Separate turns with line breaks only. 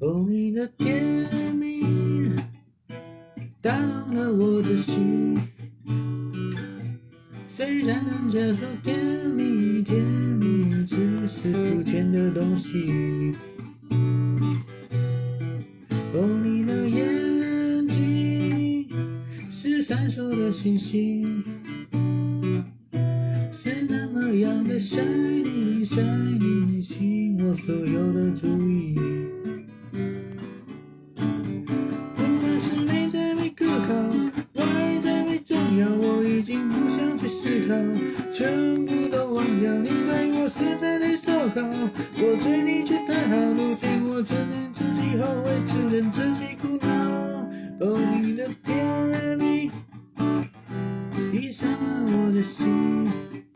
哦，你的甜蜜打动了我的心。虽然人家说甜蜜甜蜜只是肤浅的东西。哦，你的眼睛是闪烁的星星，是那么样的 shiny shiny，吸我所有的注全部都忘掉你对我实在太糟糕我对你却太好如今我只能自己后悔只能自己苦恼哦你的甜蜜已伤了我的心。